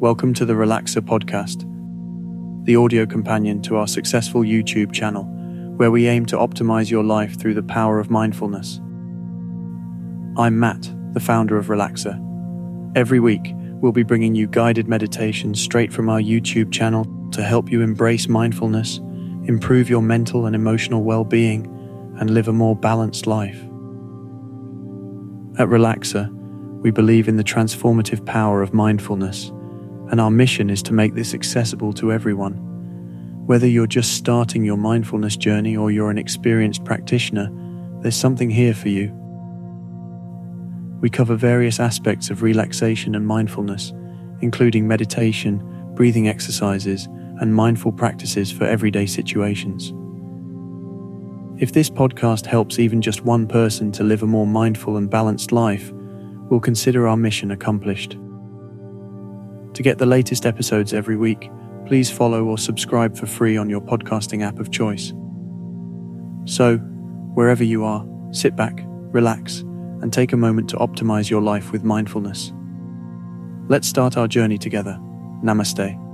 Welcome to the Relaxr podcast, the audio companion to our successful YouTube channel, where we aim to optimize your life through the power of mindfulness. I'm Matt, the founder of Relaxr. Every week, we'll be bringing you guided meditations straight from our YouTube channel to help you embrace mindfulness, improve your mental and emotional well being, and live a more balanced life. At Relaxr, we believe in the transformative power of mindfulness, and our mission is to make this accessible to everyone. Whether you're just starting your mindfulness journey or you're an experienced practitioner, there's something here for you. We cover various aspects of relaxation and mindfulness, including meditation, breathing exercises, and mindful practices for everyday situations. If this podcast helps even just one person to live a more mindful and balanced life, we'll consider our mission accomplished. To get the latest episodes every week, please follow or subscribe for free on your podcasting app of choice. So, wherever you are, sit back, relax, and take a moment to optimize your life with mindfulness. Let's start our journey together. Namaste.